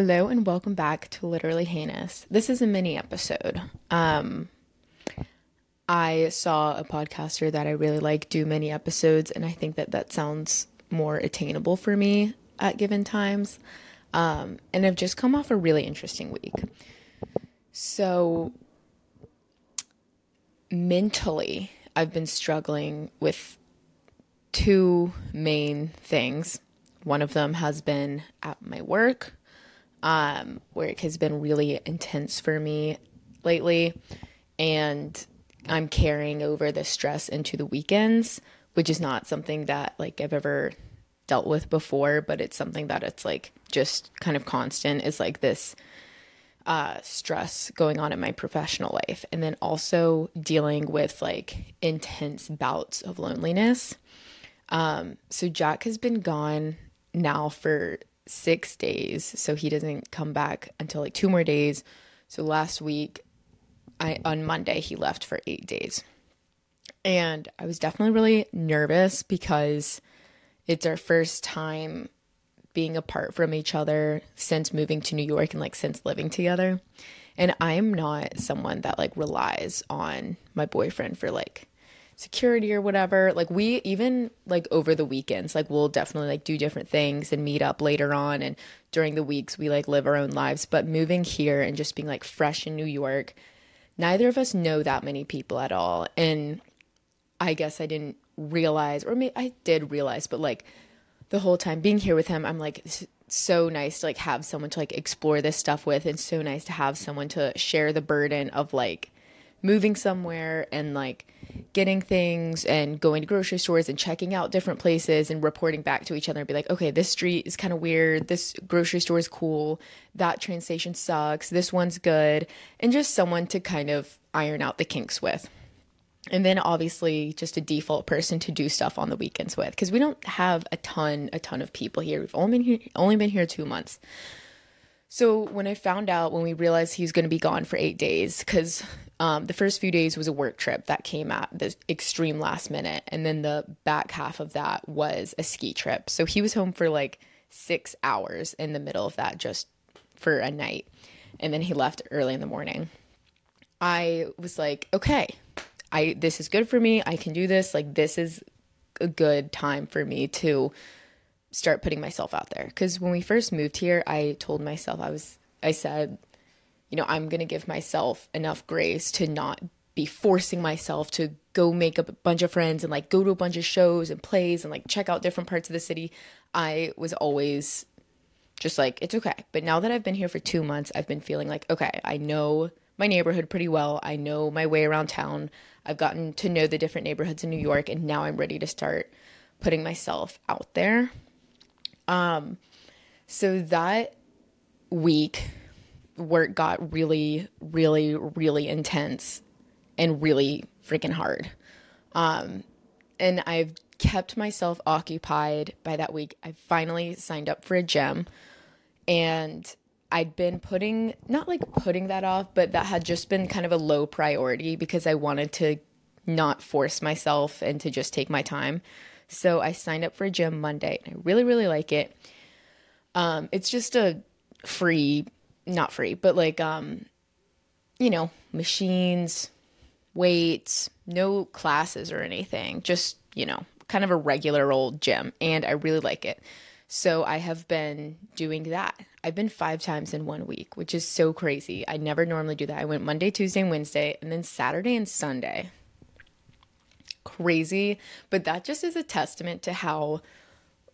Hello and welcome back to Literally Heinous. This is a mini episode. Um, I saw a podcaster that I really like do mini episodes, and I think that that sounds more attainable for me at given times. Um, and I've just come off a really interesting week. So, mentally, I've been struggling with two main things. One of them has been at my work um, work has been really intense for me lately. And I'm carrying over the stress into the weekends, which is not something that like I've ever dealt with before, but it's something that it's like just kind of constant is like this uh, stress going on in my professional life. And then also dealing with like intense bouts of loneliness. Um, so Jack has been gone now for six days. So he doesn't come back until like two more days. So last week, I on Monday, he left for eight days. And I was definitely really nervous because it's our first time being apart from each other since moving to New York and like since living together. And I'm not someone that like relies on my boyfriend for like security or whatever like we even like over the weekends like we'll definitely like do different things and meet up later on and during the weeks we like live our own lives. But moving here and just being like fresh in New York neither of us know that many people at all. And I guess I didn't realize or maybe I did realize but like the whole time being here with him I'm like so nice to like have someone to like explore this stuff with and so nice to have someone to share the burden of like moving somewhere and like getting things and going to grocery stores and checking out different places and reporting back to each other and be like, okay, this street is kind of weird. This grocery store is cool. That train station sucks. This one's good. And just someone to kind of iron out the kinks with. And then obviously just a default person to do stuff on the weekends with because we don't have a ton, a ton of people here. We've only been here, only been here two months. So when I found out, when we realized he was going to be gone for eight days, because um, the first few days was a work trip that came at the extreme last minute, and then the back half of that was a ski trip. So he was home for like six hours in the middle of that, just for a night, and then he left early in the morning. I was like, okay, I this is good for me. I can do this. Like this is a good time for me to start putting myself out there. Because when we first moved here, I told myself, I was, I said, you know, I'm going to give myself enough grace to not be forcing myself to go make a bunch of friends and like go to a bunch of shows and plays and like check out different parts of the city. I was always just like, it's okay. But now that I've been here for two months, I've been feeling like, okay, I know my neighborhood pretty well. I know my way around town. I've gotten to know the different neighborhoods in New York, and now I'm ready to start putting myself out there. Um, so that week, work got really, really, really intense and really freaking hard. Um, and I've kept myself occupied by that week. I finally signed up for a gym and I'd been putting, not like putting that off, but that had just been kind of a low priority because I wanted to not force myself and to just take my time. So I signed up for a gym Monday and I really, really like it. Um, it's just a free, not free, but like, um, you know, machines, weights, no classes or anything, just, you know, kind of a regular old gym. And I really like it. So I have been doing that. I've been five times in one week, which is so crazy. I never normally do that. I went Monday, Tuesday, and Wednesday, and then Saturday and Sunday crazy, but that just is a testament to how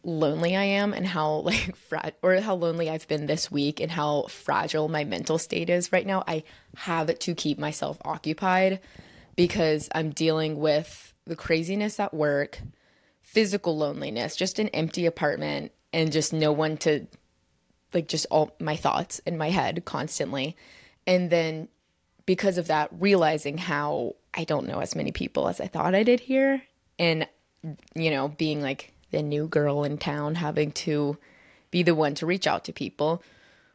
lonely I am and how like fra- or how lonely I've been this week and how fragile my mental state is right now. I have to keep myself occupied because I'm dealing with the craziness at work, physical loneliness, just an empty apartment and just no one to like just all my thoughts in my head constantly. And then because of that realizing how I don't know as many people as I thought I did here. And, you know, being like the new girl in town, having to be the one to reach out to people,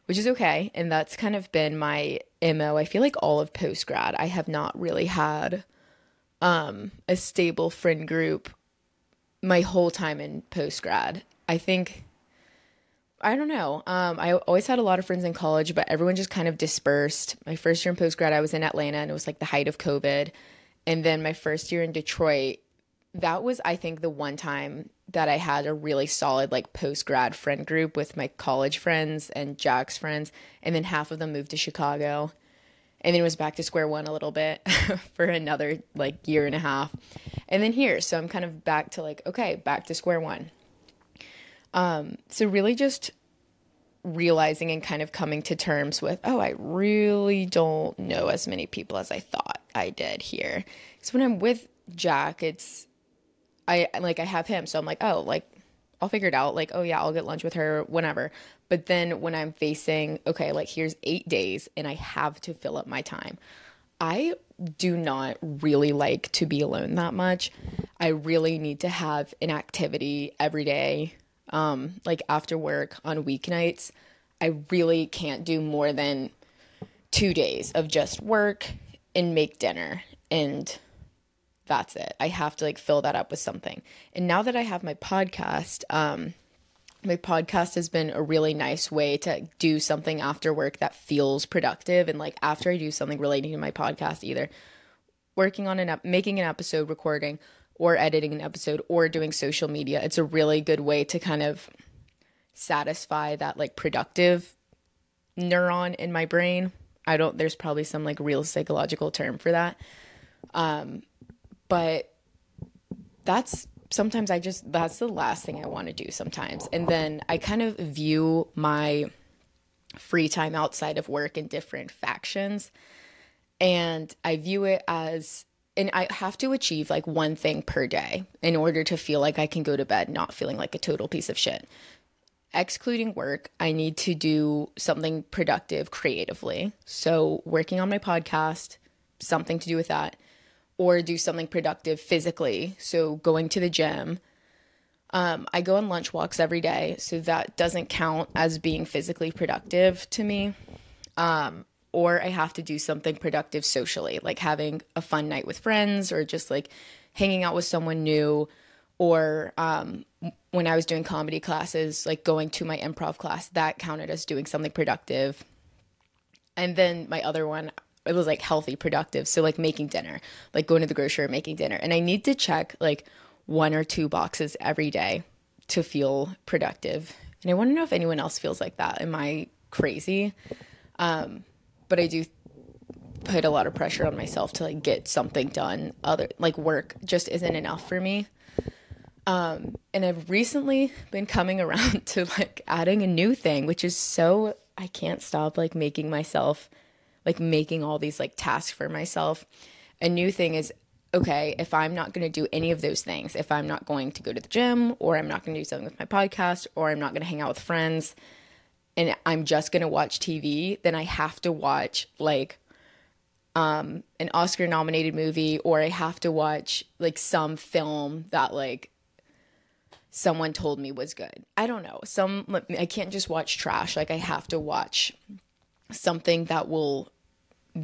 which is okay. And that's kind of been my MO. I feel like all of post grad, I have not really had um, a stable friend group my whole time in post grad. I think I don't know. Um, I always had a lot of friends in college, but everyone just kind of dispersed. My first year in post grad, I was in Atlanta, and it was like the height of COVID. And then my first year in Detroit, that was, I think, the one time that I had a really solid like post grad friend group with my college friends and Jack's friends. And then half of them moved to Chicago. And then it was back to square one a little bit for another like year and a half. And then here, so I'm kind of back to like, okay, back to square one. Um, so really just realizing and kind of coming to terms with, oh, I really don't know as many people as I thought I did here. Because when I'm with Jack, it's I like I have him, so I'm like, oh, like I'll figure it out. Like, oh yeah, I'll get lunch with her whenever. But then when I'm facing, okay, like here's eight days and I have to fill up my time. I do not really like to be alone that much. I really need to have an activity every day um, like after work on weeknights, I really can't do more than two days of just work and make dinner. And that's it. I have to like fill that up with something. And now that I have my podcast, um, my podcast has been a really nice way to do something after work that feels productive. And like after I do something relating to my podcast, either working on an up, making an episode, recording, or editing an episode or doing social media. It's a really good way to kind of satisfy that like productive neuron in my brain. I don't there's probably some like real psychological term for that. Um but that's sometimes I just that's the last thing I want to do sometimes. And then I kind of view my free time outside of work in different factions. And I view it as and I have to achieve like one thing per day in order to feel like I can go to bed not feeling like a total piece of shit. Excluding work, I need to do something productive creatively. So, working on my podcast, something to do with that, or do something productive physically. So, going to the gym. Um, I go on lunch walks every day, so that doesn't count as being physically productive to me. Um, or I have to do something productive socially, like having a fun night with friends or just like hanging out with someone new. Or um, when I was doing comedy classes, like going to my improv class, that counted as doing something productive. And then my other one, it was like healthy, productive. So, like making dinner, like going to the grocery and making dinner. And I need to check like one or two boxes every day to feel productive. And I want to know if anyone else feels like that. Am I crazy? Um, but I do put a lot of pressure on myself to like get something done other like work just isn't enough for me um and i've recently been coming around to like adding a new thing which is so i can't stop like making myself like making all these like tasks for myself a new thing is okay if i'm not going to do any of those things if i'm not going to go to the gym or i'm not going to do something with my podcast or i'm not going to hang out with friends and I'm just going to watch TV, then I have to watch like um an Oscar nominated movie or I have to watch like some film that like someone told me was good. I don't know. Some I can't just watch trash. Like I have to watch something that will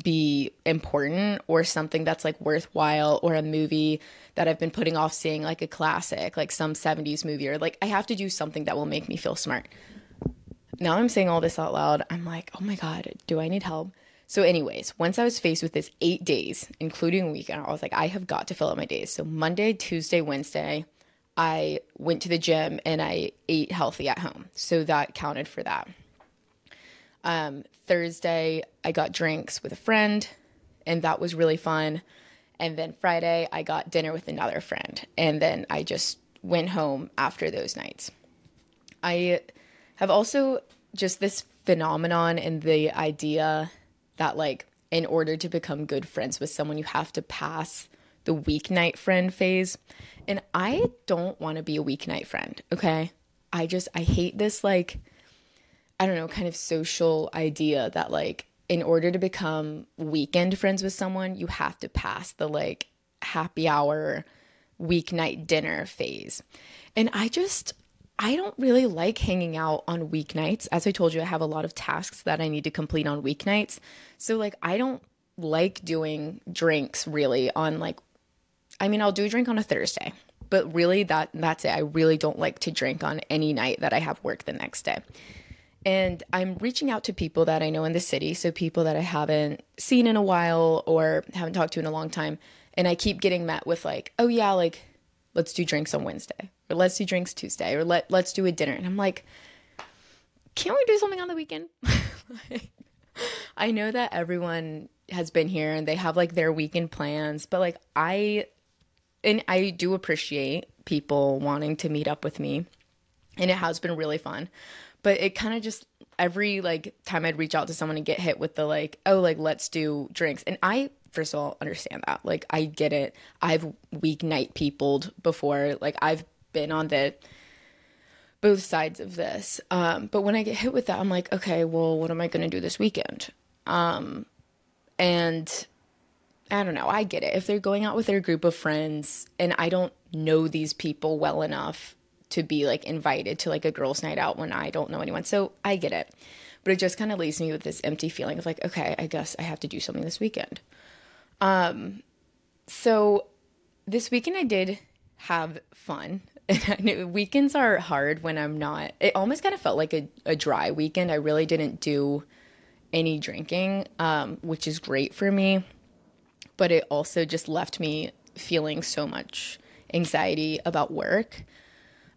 be important or something that's like worthwhile or a movie that I've been putting off seeing like a classic, like some 70s movie or like I have to do something that will make me feel smart now I'm saying all this out loud. I'm like, oh my God, do I need help? So, anyways, once I was faced with this eight days, including a weekend, I was like, I have got to fill out my days. So, Monday, Tuesday, Wednesday, I went to the gym and I ate healthy at home. So, that counted for that. Um, Thursday, I got drinks with a friend, and that was really fun. And then Friday, I got dinner with another friend. And then I just went home after those nights. I have also just this phenomenon and the idea that like in order to become good friends with someone you have to pass the weeknight friend phase and i don't want to be a weeknight friend okay i just i hate this like i don't know kind of social idea that like in order to become weekend friends with someone you have to pass the like happy hour weeknight dinner phase and i just I don't really like hanging out on weeknights. As I told you, I have a lot of tasks that I need to complete on weeknights. So, like, I don't like doing drinks really on, like, I mean, I'll do a drink on a Thursday. But really that that's it. I really don't like to drink on any night that I have work the next day. And I'm reaching out to people that I know in the city, so people that I haven't seen in a while or haven't talked to in a long time. And I keep getting met with like, "Oh yeah, like let's do drinks on Wednesday." Or let's do drinks Tuesday or let let's do a dinner. And I'm like, "Can't we do something on the weekend?" I know that everyone has been here and they have like their weekend plans, but like I and I do appreciate people wanting to meet up with me. And it has been really fun. But it kind of just every like time I'd reach out to someone and get hit with the like, oh, like let's do drinks. And I first of all understand that. Like I get it. I've weeknight peopled before. Like I've been on the both sides of this. Um, but when I get hit with that, I'm like, okay, well, what am I to do this weekend? Um, and I don't know, I get it. If they're going out with their group of friends and I don't know these people well enough to be like invited to like a girls' night out when I don't know anyone. So I get it. But it just kind of leaves me with this empty feeling of like, okay, I guess I have to do something this weekend. Um so this weekend I did have fun. weekends are hard when I'm not. It almost kind of felt like a, a dry weekend. I really didn't do any drinking, um, which is great for me. But it also just left me feeling so much anxiety about work.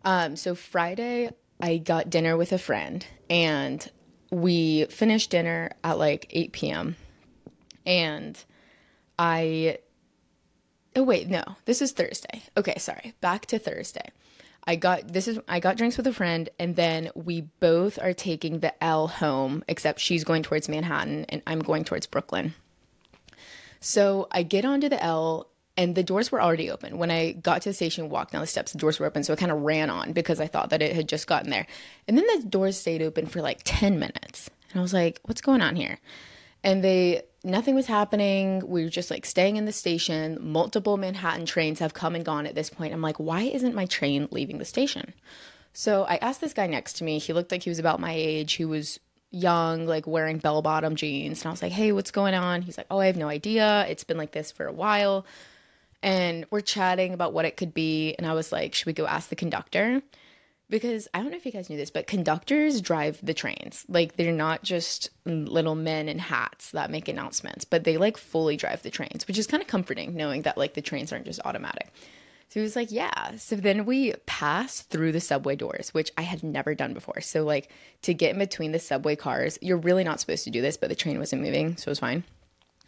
Um, so Friday, I got dinner with a friend and we finished dinner at like 8 p.m. And I, oh, wait, no, this is Thursday. Okay, sorry. Back to Thursday. I got this is I got drinks with a friend and then we both are taking the L home except she's going towards Manhattan and I'm going towards Brooklyn. So I get onto the L and the doors were already open. When I got to the station, walked down the steps, the doors were open. So I kind of ran on because I thought that it had just gotten there. And then the doors stayed open for like 10 minutes. And I was like, what's going on here? And they nothing was happening. We were just like staying in the station. Multiple Manhattan trains have come and gone at this point. I'm like, why isn't my train leaving the station? So I asked this guy next to me. He looked like he was about my age. He was young, like wearing bell bottom jeans. And I was like, hey, what's going on? He's like, oh, I have no idea. It's been like this for a while. And we're chatting about what it could be. And I was like, should we go ask the conductor? because I don't know if you guys knew this, but conductors drive the trains. Like they're not just little men in hats that make announcements, but they like fully drive the trains, which is kind of comforting knowing that like the trains aren't just automatic. So he was like, yeah. So then we passed through the subway doors, which I had never done before. So like to get in between the subway cars, you're really not supposed to do this, but the train wasn't moving, so it was fine.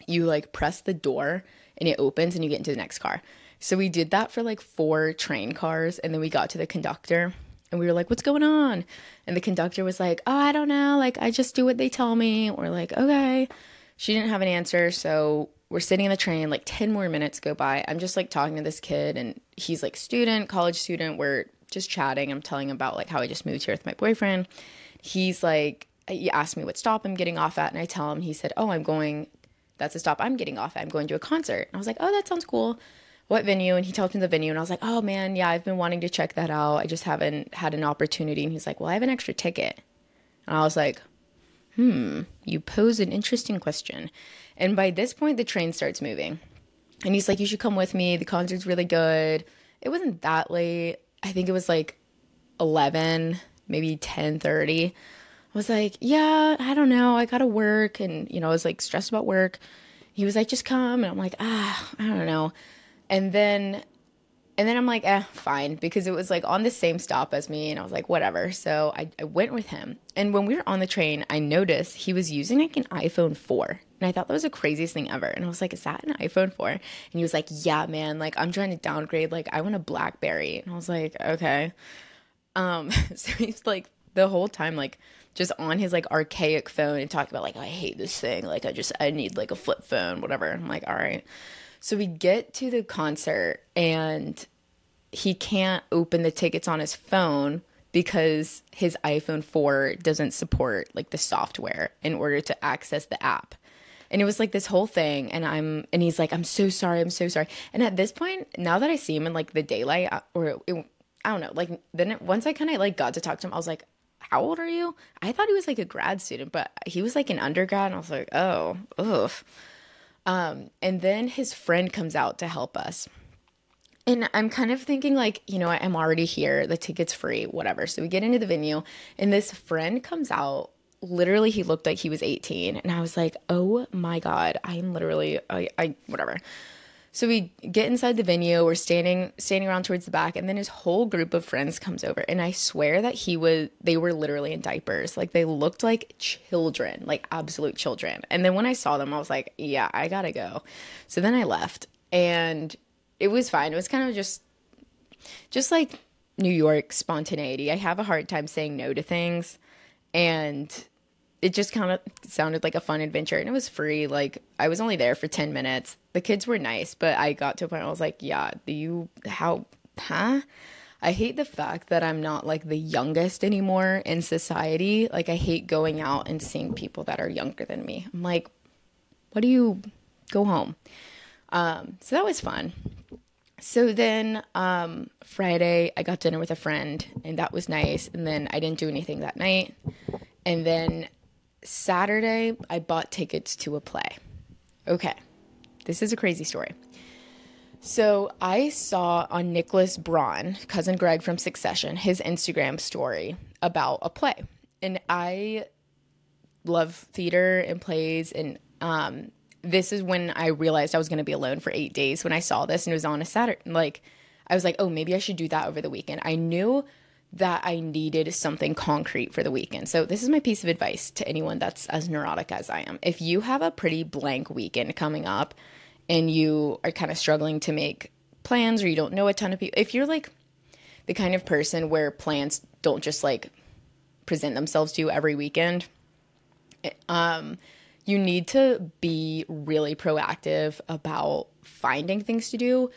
You like press the door and it opens and you get into the next car. So we did that for like four train cars and then we got to the conductor and we were like, what's going on? And the conductor was like, oh, I don't know. Like, I just do what they tell me. We're like, okay. She didn't have an answer. So we're sitting in the train, like 10 more minutes go by. I'm just like talking to this kid, and he's like, student, college student. We're just chatting. I'm telling him about like how I just moved here with my boyfriend. He's like, he asked me what stop I'm getting off at, and I tell him, he said, oh, I'm going, that's the stop I'm getting off. I'm going to a concert. And I was like, oh, that sounds cool what venue and he told me the venue and I was like, "Oh man, yeah, I've been wanting to check that out. I just haven't had an opportunity." And he's like, "Well, I have an extra ticket." And I was like, "Hmm, you pose an interesting question." And by this point the train starts moving. And he's like, "You should come with me. The concert's really good." It wasn't that late. I think it was like 11, maybe 10:30. I was like, "Yeah, I don't know. I got to work." And you know, I was like stressed about work. He was like, "Just come." And I'm like, "Ah, I don't know." And then and then I'm like, eh, fine, because it was like on the same stop as me, and I was like, whatever. So I, I went with him. And when we were on the train, I noticed he was using like an iPhone 4. And I thought that was the craziest thing ever. And I was like, is that an iPhone 4? And he was like, yeah, man, like I'm trying to downgrade. Like I want a Blackberry. And I was like, okay. Um, so he's like the whole time, like just on his like archaic phone and talking about like, I hate this thing. Like I just, I need like a flip phone, whatever. I'm like, all right. So we get to the concert and he can't open the tickets on his phone because his iPhone 4 doesn't support like the software in order to access the app. And it was like this whole thing and I'm and he's like I'm so sorry, I'm so sorry. And at this point, now that I see him in like the daylight uh, or it, I don't know, like then it, once I kind of like got to talk to him, I was like, "How old are you?" I thought he was like a grad student, but he was like an undergrad and I was like, "Oh, ugh." Um, and then his friend comes out to help us. and I'm kind of thinking like, you know, I'm already here, the ticket's free, whatever. So we get into the venue and this friend comes out. Literally, he looked like he was 18. And I was like, oh my God, I'm literally, I, I whatever. So we get inside the venue, we're standing standing around towards the back, and then his whole group of friends comes over. And I swear that he was they were literally in diapers. Like they looked like children, like absolute children. And then when I saw them, I was like, yeah, I gotta go. So then I left and it was fine. It was kind of just just like New York spontaneity. I have a hard time saying no to things. And it just kind of sounded like a fun adventure and it was free. Like I was only there for 10 minutes. The kids were nice, but I got to a point where I was like, yeah, do you, how, huh? I hate the fact that I'm not like the youngest anymore in society. Like I hate going out and seeing people that are younger than me. I'm like, what do you go home? Um, so that was fun. So then um, Friday, I got dinner with a friend, and that was nice. And then I didn't do anything that night. And then Saturday, I bought tickets to a play. Okay, this is a crazy story. So I saw on Nicholas Braun, cousin Greg from Succession, his Instagram story about a play. And I love theater and plays. And um, this is when I realized I was going to be alone for eight days when I saw this and it was on a Saturday. Like, I was like, oh, maybe I should do that over the weekend. I knew that I needed something concrete for the weekend. So, this is my piece of advice to anyone that's as neurotic as I am. If you have a pretty blank weekend coming up and you are kind of struggling to make plans or you don't know a ton of people, if you're like the kind of person where plans don't just like present themselves to you every weekend, um, you need to be really proactive about finding things to do.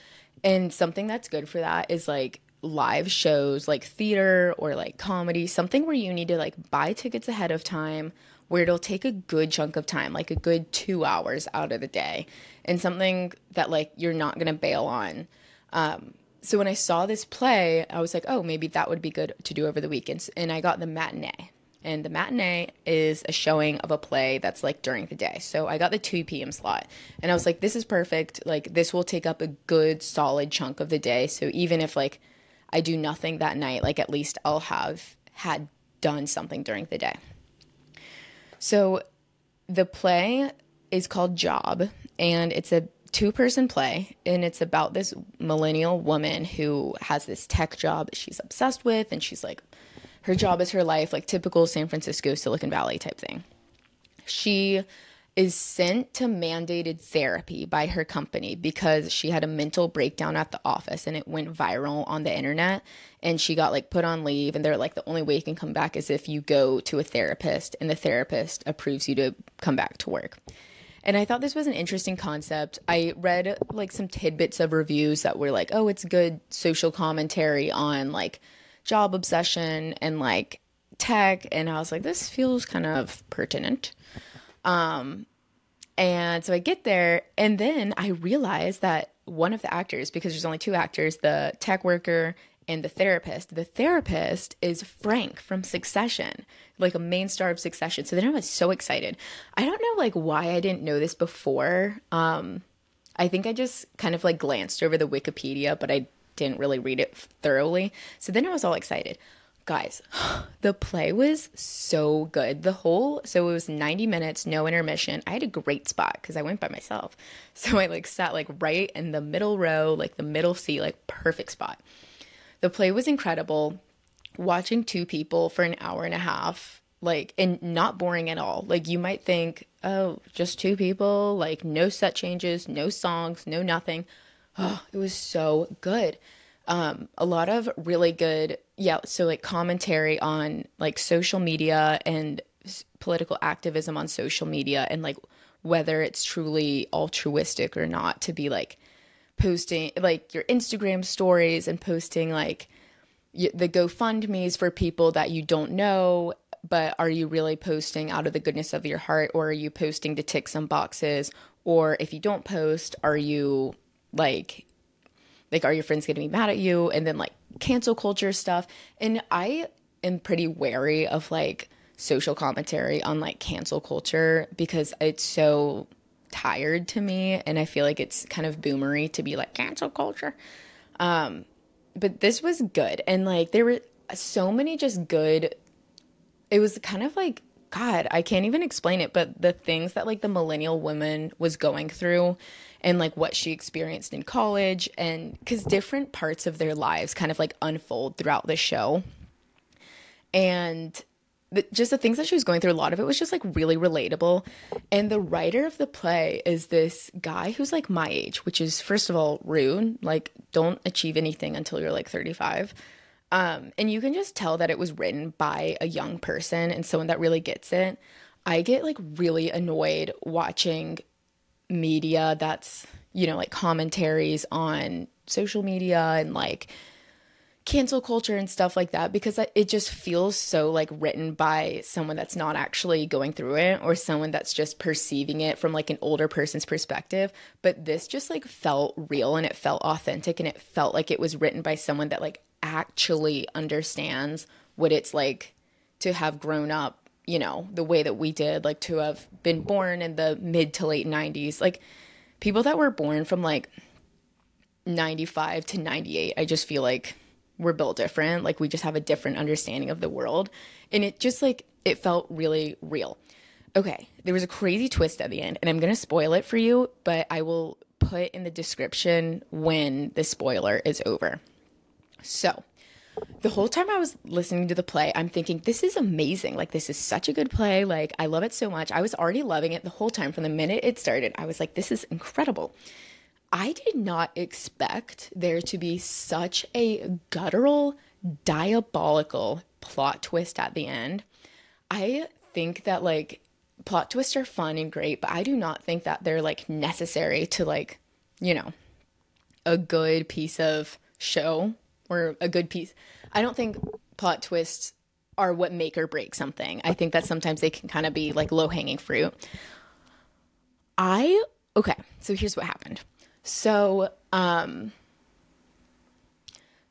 And something that's good for that is like live shows like theater or like comedy, something where you need to like buy tickets ahead of time, where it'll take a good chunk of time, like a good two hours out of the day, and something that like you're not gonna bail on. Um, so when I saw this play, I was like, oh, maybe that would be good to do over the weekends, and I got the matinee. And the matinee is a showing of a play that's like during the day. So I got the 2 p.m. slot. And I was like, this is perfect. Like, this will take up a good, solid chunk of the day. So even if like I do nothing that night, like at least I'll have had done something during the day. So the play is called Job, and it's a two person play, and it's about this millennial woman who has this tech job she's obsessed with, and she's like, her job is her life, like typical San Francisco, Silicon Valley type thing. She is sent to mandated therapy by her company because she had a mental breakdown at the office and it went viral on the internet and she got like put on leave and they're like the only way you can come back is if you go to a therapist and the therapist approves you to come back to work. And I thought this was an interesting concept. I read like some tidbits of reviews that were like, "Oh, it's good social commentary on like job obsession and like tech." And I was like, "This feels kind of pertinent." Um, and so I get there, and then I realize that one of the actors, because there's only two actors, the tech worker and the therapist, the therapist is Frank from Succession, like a main star of Succession. So then I was so excited. I don't know like why I didn't know this before. Um, I think I just kind of like glanced over the Wikipedia, but I didn't really read it thoroughly. So then I was all excited guys, the play was so good. The whole, so it was 90 minutes, no intermission. I had a great spot because I went by myself. So I like sat like right in the middle row, like the middle seat, like perfect spot. The play was incredible. Watching two people for an hour and a half, like, and not boring at all. Like, you might think, oh, just two people, like, no set changes, no songs, no nothing. Oh, it was so good um, a lot of really good, yeah, so like commentary on like social media and political activism on social media and like whether it's truly altruistic or not to be like posting like your Instagram stories and posting like the GoFundMe's for people that you don't know, but are you really posting out of the goodness of your heart or are you posting to tick some boxes? Or if you don't post, are you like like are your friends going to be mad at you? And then like cancel culture stuff. And i am pretty wary of like social commentary on like cancel culture because it's so tired to me. And i feel like it's kind of boomery to be like cancel culture. Um, but this was good. And like there were so many just good it was kind of like God, I can't even explain it, but the things that like the millennial woman was going through and like what she experienced in college and because different parts of their lives kind of like unfold throughout the show. And the, just the things that she was going through, a lot of it was just like really relatable. And the writer of the play is this guy who's like my age, which is, first of all, rude. Like, don't achieve anything until you're like 35. Um, and you can just tell that it was written by a young person and someone that really gets it. I get like really annoyed watching media that's, you know, like commentaries on social media and like cancel culture and stuff like that because it just feels so like written by someone that's not actually going through it or someone that's just perceiving it from like an older person's perspective but this just like felt real and it felt authentic and it felt like it was written by someone that like actually understands what it's like to have grown up, you know, the way that we did, like to have been born in the mid to late 90s. Like people that were born from like 95 to 98, I just feel like we're built different. Like we just have a different understanding of the world. And it just like, it felt really real. Okay, there was a crazy twist at the end, and I'm gonna spoil it for you, but I will put in the description when the spoiler is over. So, the whole time I was listening to the play, I'm thinking, this is amazing. Like, this is such a good play. Like, I love it so much. I was already loving it the whole time from the minute it started. I was like, this is incredible. I did not expect there to be such a guttural, diabolical plot twist at the end. I think that, like, plot twists are fun and great, but I do not think that they're, like, necessary to, like, you know, a good piece of show or a good piece. I don't think plot twists are what make or break something. I think that sometimes they can kind of be like low hanging fruit. I okay, so here's what happened. So, um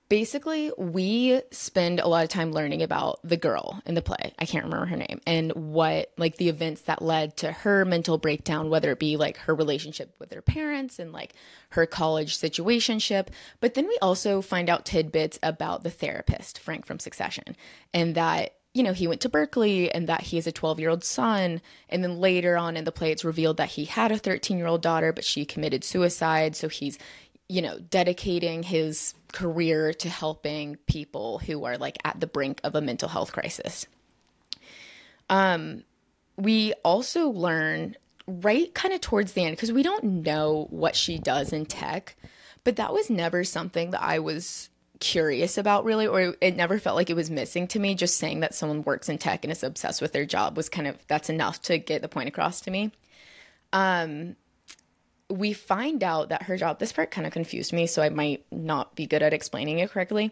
basically we spend a lot of time learning about the girl in the play. I can't remember her name. And what like the events that led to her mental breakdown whether it be like her relationship with her parents and like her college situationship. But then we also find out tidbits about the therapist frank from succession and that you know he went to berkeley and that he has a 12 year old son and then later on in the play it's revealed that he had a 13 year old daughter but she committed suicide so he's you know, dedicating his career to helping people who are like at the brink of a mental health crisis. Um, we also learn right kind of towards the end because we don't know what she does in tech, but that was never something that I was curious about really or it never felt like it was missing to me just saying that someone works in tech and is obsessed with their job was kind of that's enough to get the point across to me um we find out that her job, this part kind of confused me, so I might not be good at explaining it correctly.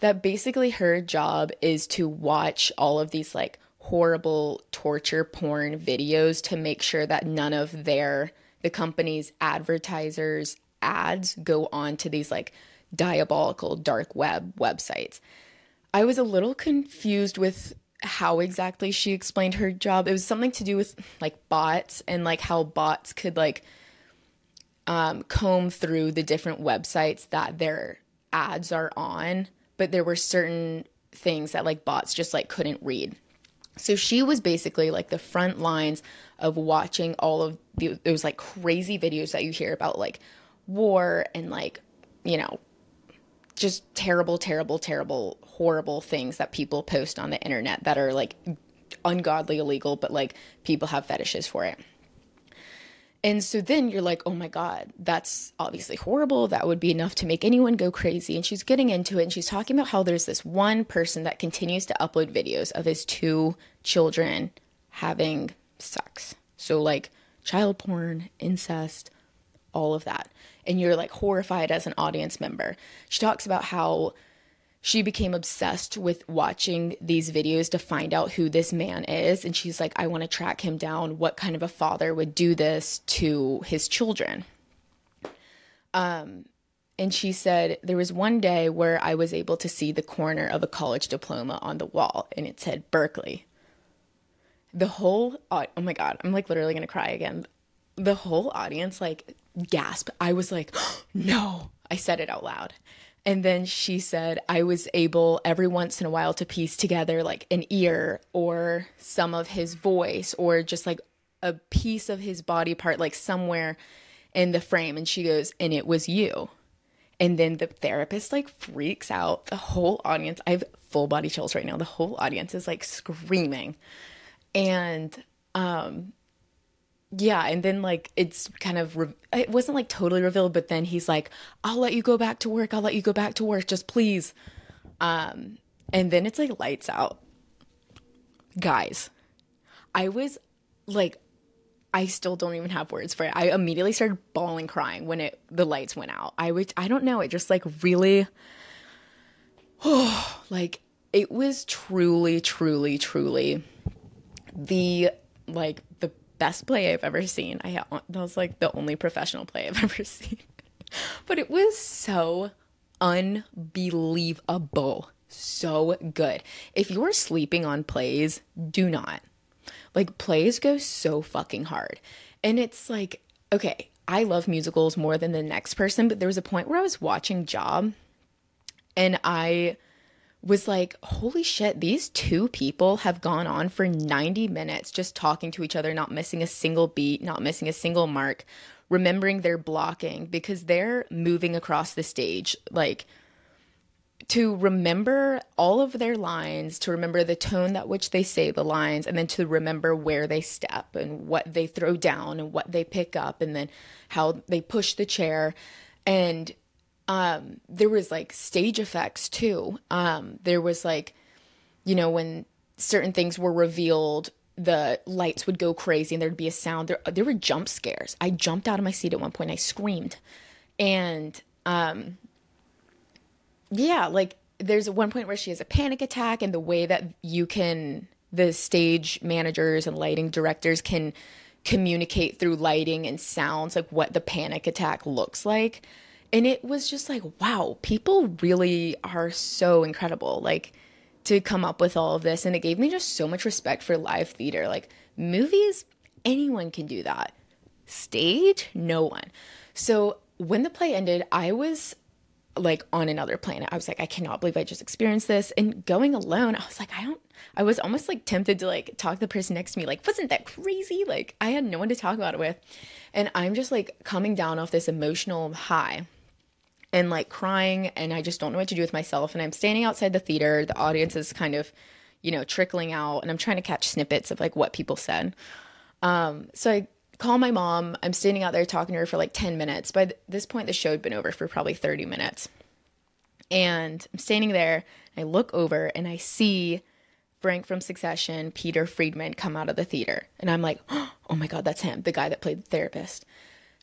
That basically her job is to watch all of these like horrible torture porn videos to make sure that none of their, the company's advertisers' ads go on to these like diabolical dark web websites. I was a little confused with how exactly she explained her job. It was something to do with like bots and like how bots could like um, comb through the different websites that their ads are on, but there were certain things that like bots just like couldn't read. So she was basically like the front lines of watching all of the, those like crazy videos that you hear about like war and like, you know, just terrible, terrible, terrible, horrible things that people post on the internet that are like ungodly illegal, but like people have fetishes for it. And so then you're like, oh my God, that's obviously horrible. That would be enough to make anyone go crazy. And she's getting into it and she's talking about how there's this one person that continues to upload videos of his two children having sex. So, like child porn, incest, all of that. And you're like horrified as an audience member. She talks about how she became obsessed with watching these videos to find out who this man is. And she's like, I want to track him down. What kind of a father would do this to his children? Um, and she said, There was one day where I was able to see the corner of a college diploma on the wall, and it said Berkeley. The whole, oh my God, I'm like literally going to cry again. The whole audience, like, gasped. I was like, No, I said it out loud. And then she said, I was able every once in a while to piece together like an ear or some of his voice or just like a piece of his body part, like somewhere in the frame. And she goes, and it was you. And then the therapist like freaks out. The whole audience, I have full body chills right now. The whole audience is like screaming. And um yeah, and then like it's kind of re- it wasn't like totally revealed, but then he's like, "I'll let you go back to work. I'll let you go back to work, just please." Um and then it's like lights out. Guys, I was like I still don't even have words for it. I immediately started bawling crying when it the lights went out. I would I don't know, it just like really oh, like it was truly truly truly the like best play I've ever seen. I that was like the only professional play I've ever seen. but it was so unbelievable. So good. If you're sleeping on plays, do not like plays go so fucking hard. And it's like, okay, I love musicals more than the next person, but there was a point where I was watching Job and I was like, holy shit, these two people have gone on for 90 minutes just talking to each other, not missing a single beat, not missing a single mark, remembering their blocking because they're moving across the stage like to remember all of their lines, to remember the tone that which they say the lines, and then to remember where they step and what they throw down and what they pick up, and then how they push the chair. And um, there was like stage effects too. Um, there was like, you know, when certain things were revealed, the lights would go crazy and there'd be a sound. There, there were jump scares. I jumped out of my seat at one point. I screamed, and um, yeah, like there's one point where she has a panic attack, and the way that you can, the stage managers and lighting directors can communicate through lighting and sounds, like what the panic attack looks like. And it was just like, wow, people really are so incredible. Like, to come up with all of this. And it gave me just so much respect for live theater. Like, movies, anyone can do that. Stage, no one. So, when the play ended, I was like on another planet. I was like, I cannot believe I just experienced this. And going alone, I was like, I don't, I was almost like tempted to like talk to the person next to me, like, wasn't that crazy? Like, I had no one to talk about it with. And I'm just like coming down off this emotional high and like crying. And I just don't know what to do with myself. And I'm standing outside the theater. The audience is kind of, you know, trickling out. And I'm trying to catch snippets of like what people said. Um, so I call my mom. I'm standing out there talking to her for like 10 minutes. By this point, the show had been over for probably 30 minutes. And I'm standing there, I look over and I see Frank from Succession, Peter Friedman, come out of the theater. And I'm like, oh my God, that's him, the guy that played the therapist.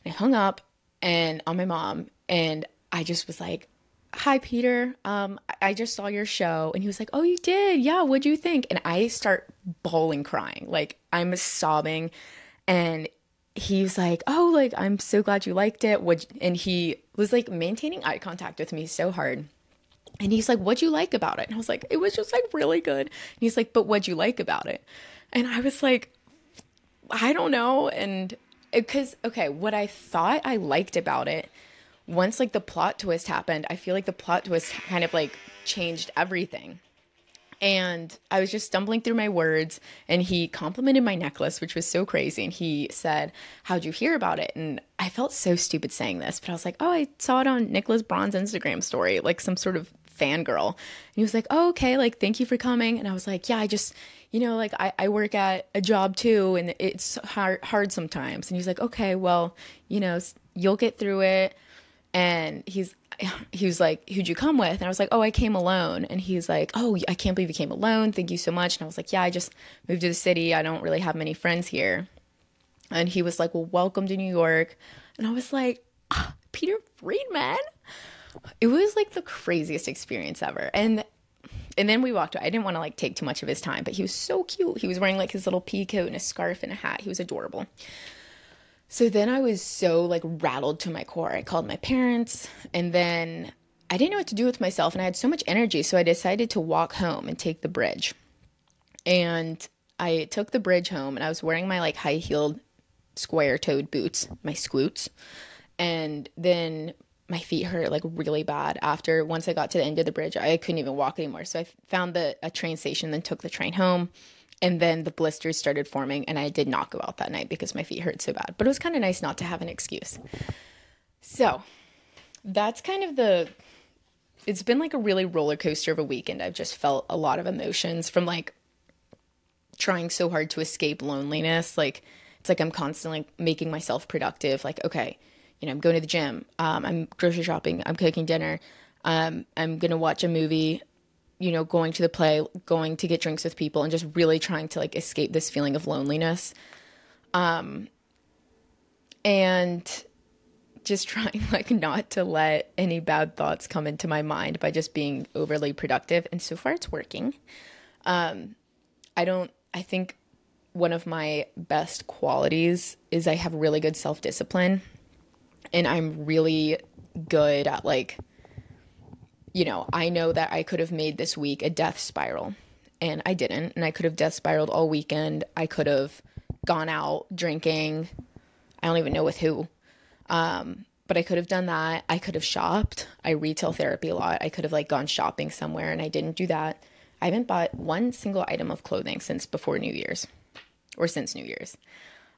And I hung up and on my mom, and I just was like, hi peter um i just saw your show and he was like oh you did yeah what'd you think and i start bawling crying like i'm sobbing and he's like, "Oh, like I'm so glad you liked it." What and he was like maintaining eye contact with me so hard. And he's like, "What'd you like about it?" And I was like, "It was just like really good." And he's like, "But what'd you like about it?" And I was like, "I don't know." And because okay, what I thought I liked about it, once like the plot twist happened, I feel like the plot twist kind of like changed everything. And I was just stumbling through my words, and he complimented my necklace, which was so crazy. And he said, How'd you hear about it? And I felt so stupid saying this, but I was like, Oh, I saw it on Nicholas Braun's Instagram story, like some sort of fangirl. And he was like, Oh, okay, like, thank you for coming. And I was like, Yeah, I just, you know, like, I, I work at a job too, and it's hard, hard sometimes. And he's like, Okay, well, you know, you'll get through it. And he's, he was like, Who'd you come with? And I was like, Oh, I came alone. And he's like, Oh, I can't believe you came alone. Thank you so much. And I was like, Yeah, I just moved to the city. I don't really have many friends here. And he was like, Well, welcome to New York. And I was like, ah, Peter Friedman. It was like the craziest experience ever. And and then we walked away. I didn't want to like take too much of his time, but he was so cute. He was wearing like his little pea coat and a scarf and a hat. He was adorable. So then I was so like rattled to my core. I called my parents and then I didn't know what to do with myself and I had so much energy. So I decided to walk home and take the bridge. And I took the bridge home and I was wearing my like high heeled square toed boots, my scoots. And then my feet hurt like really bad after once I got to the end of the bridge. I couldn't even walk anymore. So I found the a train station, then took the train home. And then the blisters started forming, and I did not go out that night because my feet hurt so bad. But it was kind of nice not to have an excuse. So that's kind of the. It's been like a really roller coaster of a weekend. I've just felt a lot of emotions from like trying so hard to escape loneliness. Like, it's like I'm constantly making myself productive. Like, okay, you know, I'm going to the gym, um, I'm grocery shopping, I'm cooking dinner, um, I'm gonna watch a movie, you know, going to the play, going to get drinks with people, and just really trying to like escape this feeling of loneliness. Um, and just trying like not to let any bad thoughts come into my mind by just being overly productive. And so far it's working. Um, I don't, I think one of my best qualities is I have really good self discipline and I'm really good at like you know, I know that I could have made this week a death spiral and I didn't and I could have death spiraled all weekend. I could have gone out drinking. I don't even know with who. Um, but I could have done that. I could have shopped. I retail therapy a lot. I could have like gone shopping somewhere and I didn't do that. I haven't bought one single item of clothing since before New Year's or since New Year's.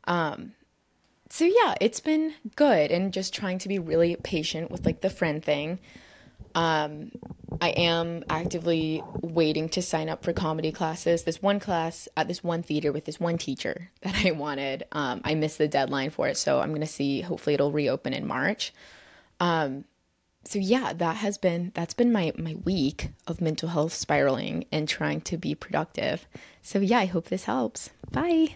Um, so yeah, it's been good and just trying to be really patient with like the friend thing. Um, I am actively waiting to sign up for comedy classes. This one class at this one theater with this one teacher that I wanted. Um, I missed the deadline for it, so I'm gonna see. Hopefully, it'll reopen in March. Um, so yeah, that has been that's been my my week of mental health spiraling and trying to be productive. So yeah, I hope this helps. Bye.